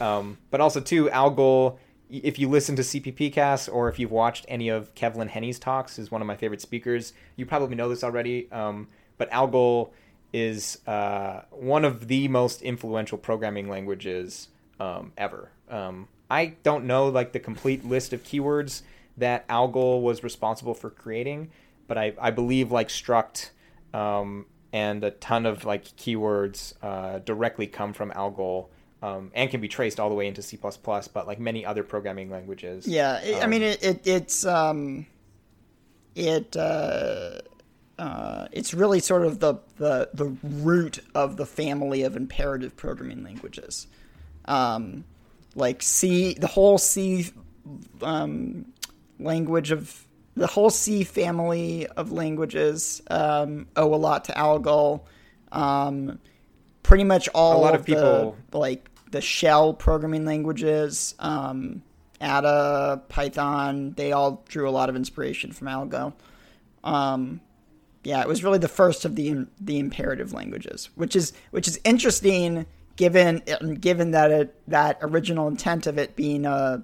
Um, but also too, Algol. If you listen to CPP casts or if you've watched any of Kevlin Henney's talks, is one of my favorite speakers. You probably know this already. Um, but Algol is uh, one of the most influential programming languages um, ever. Um, I don't know like the complete list of keywords that Algol was responsible for creating, but I, I believe like struct um, and a ton of like keywords uh, directly come from Algol. Um, and can be traced all the way into C++, but like many other programming languages. Yeah, um, I mean it, it it's um, it uh, uh, it's really sort of the, the the root of the family of imperative programming languages. Um, like C, the whole C um, language of the whole C family of languages um, owe a lot to Algol. Um, pretty much all a lot of, of people the, like the shell programming languages, um, Ada, Python, they all drew a lot of inspiration from Algol. Um, yeah, it was really the first of the the imperative languages, which is which is interesting given given that it that original intent of it being a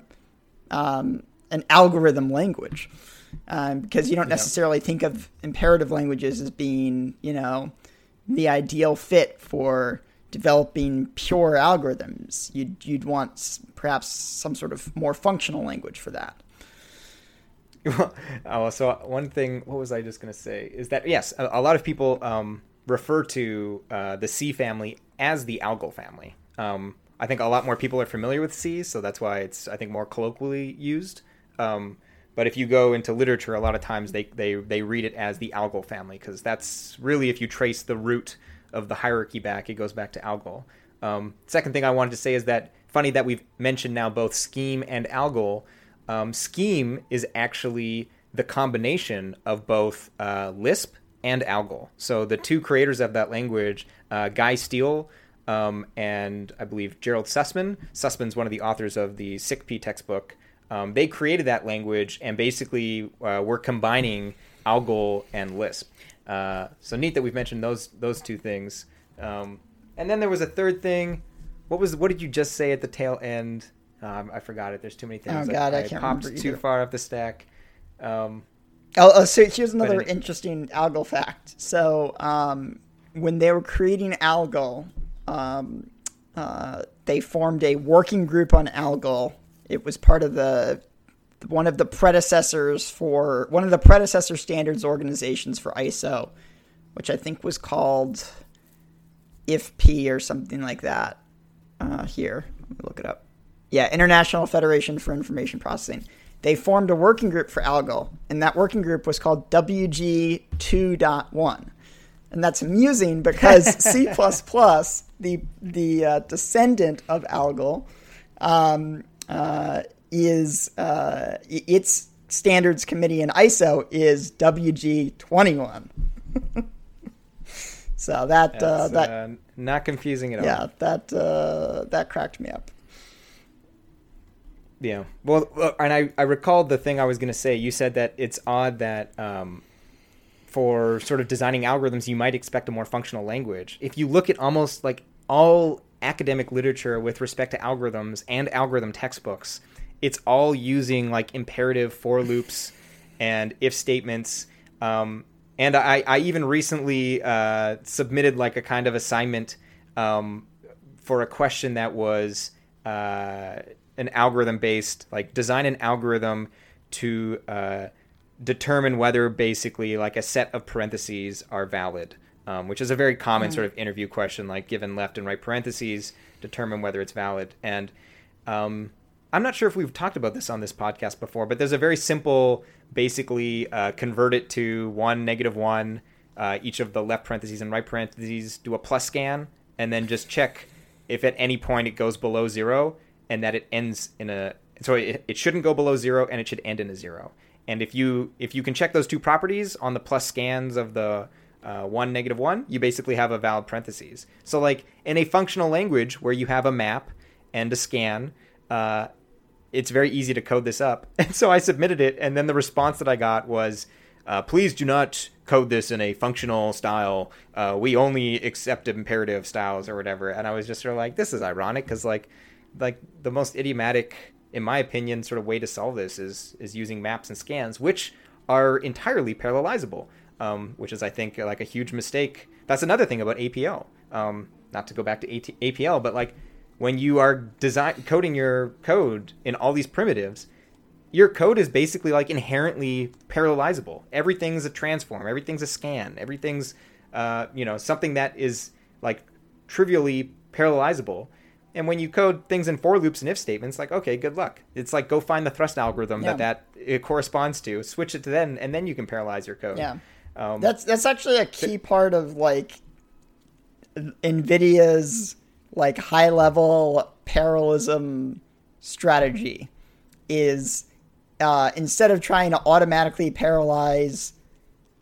um, an algorithm language, um, because you don't necessarily yeah. think of imperative languages as being you know the ideal fit for developing pure algorithms. You'd you'd want perhaps some sort of more functional language for that. [laughs] oh, so one thing, what was I just going to say? Is that yes, a, a lot of people um, refer to uh, the C family as the Algol family. Um, I think a lot more people are familiar with C, so that's why it's I think more colloquially used. Um, but if you go into literature, a lot of times they they they read it as the Algol family because that's really if you trace the root of the hierarchy back, it goes back to Algol. Um, second thing I wanted to say is that funny that we've mentioned now both scheme and Algol. Um, scheme is actually the combination of both uh, Lisp and Algol. So the two creators of that language, uh, Guy Steele um, and I believe Gerald Sussman. Sussman's one of the authors of the SICP textbook. Um, they created that language and basically uh, we're combining Algol and Lisp. Uh, so neat that we've mentioned those those two things. Um, and then there was a third thing. What was what did you just say at the tail end? Um, I forgot it. There's too many things. Oh God, I, I, I can't popped remember too far up the stack. Um, oh, oh, so here's another interesting Algol fact. So um, when they were creating Algol, um, uh, they formed a working group on Algol. It was part of the one of the predecessors for one of the predecessor standards organizations for ISO, which I think was called IFP or something like that. Uh, here, let me look it up yeah, International Federation for Information Processing. They formed a working group for Algol, and that working group was called WG 2.1. And that's amusing because C++, [laughs] the the uh, descendant of Algol, um, uh, is uh, its standards committee in ISO is WG 21. [laughs] so that uh, that uh, not confusing at all. Yeah, that uh, that cracked me up. Yeah. Well, and I, I recalled the thing I was going to say. You said that it's odd that um, for sort of designing algorithms, you might expect a more functional language. If you look at almost like all academic literature with respect to algorithms and algorithm textbooks, it's all using like imperative for loops and if statements. Um, and I, I even recently uh, submitted like a kind of assignment um, for a question that was. Uh, an algorithm based like design an algorithm to uh, determine whether basically like a set of parentheses are valid um, which is a very common mm. sort of interview question like given left and right parentheses determine whether it's valid and um, i'm not sure if we've talked about this on this podcast before but there's a very simple basically uh, convert it to one negative one uh, each of the left parentheses and right parentheses do a plus scan and then just check if at any point it goes below zero and that it ends in a so it, it shouldn't go below zero and it should end in a zero. And if you if you can check those two properties on the plus scans of the uh, one negative one, you basically have a valid parentheses. So like in a functional language where you have a map and a scan, uh, it's very easy to code this up. [laughs] And so I submitted it, and then the response that I got was, uh, "Please do not code this in a functional style. Uh, we only accept imperative styles or whatever." And I was just sort of like, "This is ironic because like." like the most idiomatic, in my opinion, sort of way to solve this is is using maps and scans, which are entirely parallelizable, um, which is I think like a huge mistake. That's another thing about APL. Um, not to go back to AT- APL, but like when you are design coding your code in all these primitives, your code is basically like inherently parallelizable. Everything's a transform, everything's a scan, everything's uh, you know something that is like trivially parallelizable. And when you code things in for loops and if statements, like okay, good luck. It's like go find the thrust algorithm yeah. that that it corresponds to, switch it to then, and then you can parallelize your code. Yeah, um, that's that's actually a key part of like NVIDIA's like high level parallelism strategy is uh, instead of trying to automatically parallelize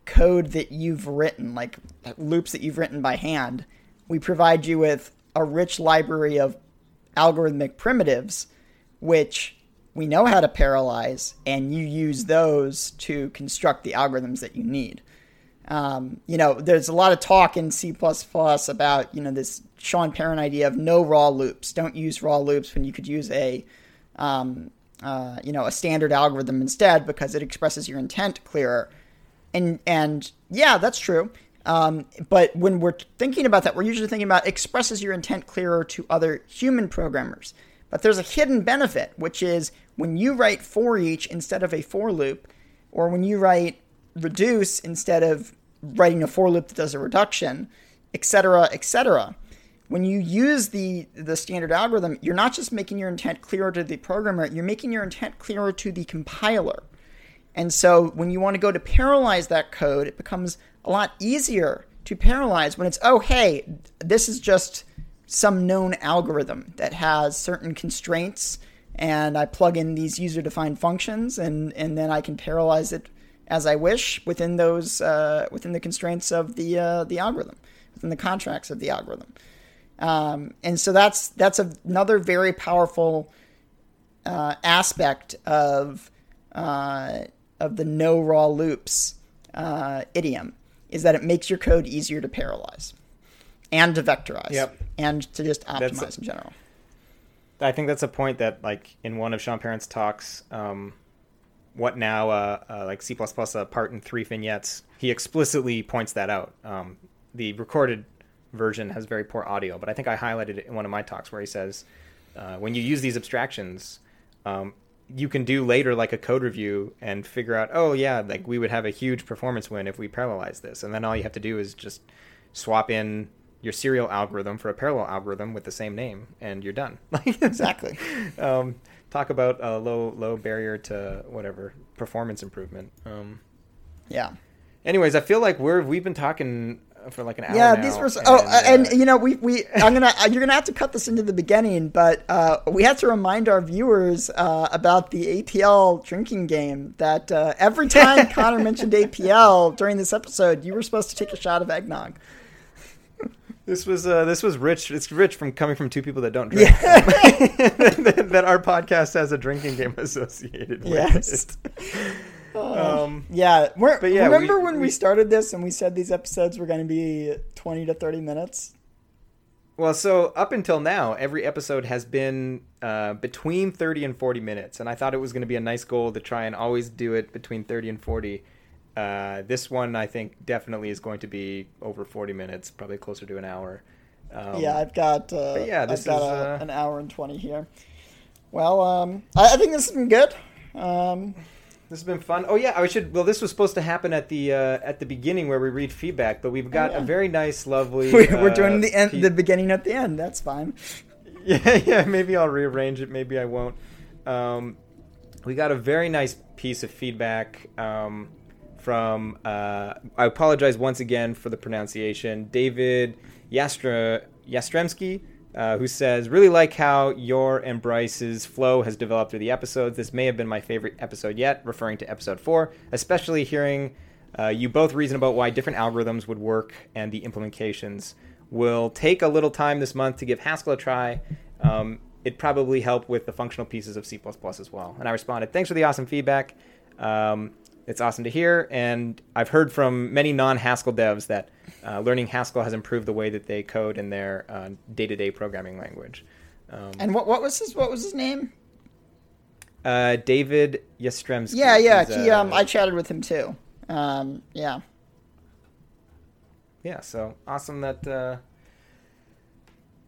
code that you've written, like loops that you've written by hand, we provide you with a rich library of algorithmic primitives, which we know how to parallelize, and you use those to construct the algorithms that you need. Um, you know, there's a lot of talk in C++ about, you know, this Sean Parent idea of no raw loops. Don't use raw loops when you could use a, um, uh, you know, a standard algorithm instead because it expresses your intent clearer. And, and yeah, that's true. Um, but when we're thinking about that, we're usually thinking about expresses your intent clearer to other human programmers. But there's a hidden benefit, which is when you write for each instead of a for loop, or when you write reduce instead of writing a for loop that does a reduction, etc., etc. When you use the the standard algorithm, you're not just making your intent clearer to the programmer, you're making your intent clearer to the compiler. And so when you want to go to parallelize that code, it becomes a lot easier to parallelize when it's, oh, hey, this is just some known algorithm that has certain constraints and I plug in these user defined functions and, and then I can parallelize it as I wish within those uh, within the constraints of the uh, the algorithm, within the contracts of the algorithm. Um, and so that's that's another very powerful uh, aspect of uh, of the no raw loops uh, idiom is that it makes your code easier to parallelize and to vectorize yep. and to just optimize a, in general. I think that's a point that, like in one of Sean Parent's talks, um, what now, uh, uh, like C++ uh, part and three vignettes, he explicitly points that out. Um, the recorded version has very poor audio, but I think I highlighted it in one of my talks where he says, uh, when you use these abstractions, um, you can do later like a code review and figure out, oh yeah, like we would have a huge performance win if we parallelize this, and then all you have to do is just swap in your serial algorithm for a parallel algorithm with the same name, and you're done. [laughs] exactly. Um, talk about a low low barrier to whatever performance improvement. Um, yeah. Anyways, I feel like we're we've been talking for like an hour. Yeah, these were. So, and, oh, uh, and you know, we we I'm gonna [laughs] you're gonna have to cut this into the beginning, but uh, we have to remind our viewers uh, about the APL drinking game. That uh, every time [laughs] Conor mentioned APL during this episode, you were supposed to take a shot of eggnog. This was uh, this was rich. It's rich from coming from two people that don't drink. Yeah. that, [laughs] that, our podcast has a drinking game associated with yes. it. [laughs] Um, yeah, We're, yeah, remember we, when we, we started this and we said these episodes were going to be twenty to thirty minutes? Well, so up until now, every episode has been uh, between 30 and 40 minutes. And I thought it was going to be a nice goal to try and always do it between 30 and 40. Uh, this one, I think, definitely is going to be over 40 minutes, probably closer to an hour. Um, yeah, I've got, uh, yeah, this I've got is, a, uh, an hour and 20 here. Well, um, I, I, think this has been good. Um, this has been fun. Oh yeah, I should. Well, this was supposed to happen at the uh, at the beginning where we read feedback, but we've got oh, yeah. a very nice, lovely. [laughs] We're doing the end, the beginning at the end. That's fine. [laughs] Yeah, yeah. Maybe I'll rearrange it. Maybe I won't. Um, we got a very nice piece of feedback. From, uh, I apologize once again for the pronunciation, David Yastremski, uh, who says, Really like how your and Bryce's flow has developed through the episodes. This may have been my favorite episode yet, referring to episode four, especially hearing uh, you both reason about why different algorithms would work and the implementations. Will take a little time this month to give Haskell a try. Um, it probably help with the functional pieces of C++ as well. And I responded, Thanks for the awesome feedback. Um, it's awesome to hear. And I've heard from many non Haskell devs that uh, learning Haskell has improved the way that they code in their day to day programming language. Um, and what, what was his what was his name? Uh, David Yastremski. Yeah, yeah. He, um, I chatted with him too. Um, yeah. Yeah. So awesome that uh,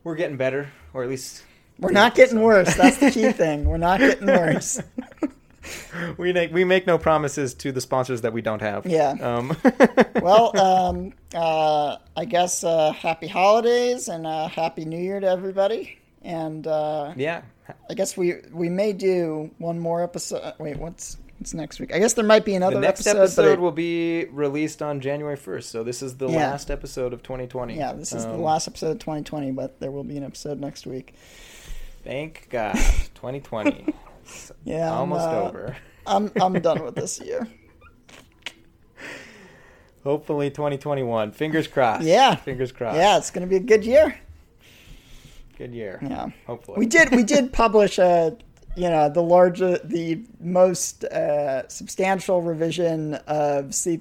we're getting better, or at least we're not getting so. worse. That's the key [laughs] thing. We're not getting worse. [laughs] [laughs] we make we make no promises to the sponsors that we don't have. Yeah. Um. [laughs] well, [laughs] um, uh, I guess uh, happy holidays and uh, happy New Year to everybody. And uh, yeah, I guess we we may do one more episode. Wait, what's what's next week? I guess there might be another. The next episode, episode it, will be released on January first. So this is the yeah. last episode of 2020. Yeah, this is um, the last episode of 2020, but there will be an episode next week. Thank God, 2020 yeah, almost I'm, uh, over. I'm I'm done with this [laughs] year. Hopefully, 2021. Fingers crossed. Yeah, fingers crossed. Yeah, it's gonna be a good year. good year. Yeah, hopefully we did. We did publish a you know the largest, the most uh, substantial revision of C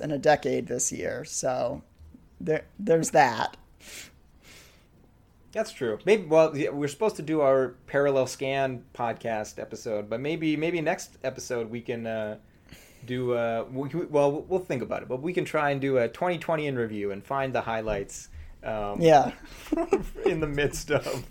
in a decade this year. So there, there's that. That's true. Maybe well, yeah, we're supposed to do our parallel scan podcast episode, but maybe maybe next episode we can uh, do. Uh, we, well, we'll think about it, but we can try and do a 2020 in review and find the highlights. Um, yeah, [laughs] in the midst of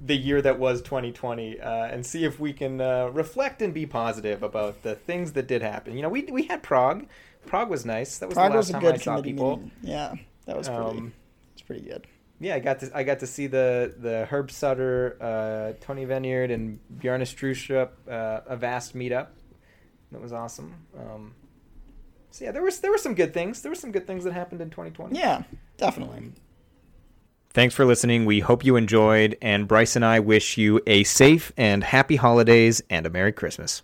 the year that was 2020, uh, and see if we can uh, reflect and be positive about the things that did happen. You know, we we had Prague. Prague was nice. That was Prague the last was a time good I saw people. Meeting. Yeah, that was pretty. Um, it's pretty good yeah, I got to I got to see the the Herb Sutter, uh, Tony Van Eerd, and Bjarne Stroustrup, uh, a vast meetup. That was awesome. Um, so yeah, there was there were some good things. There were some good things that happened in 2020. Yeah, definitely. Thanks for listening. We hope you enjoyed, and Bryce and I wish you a safe and happy holidays and a Merry Christmas.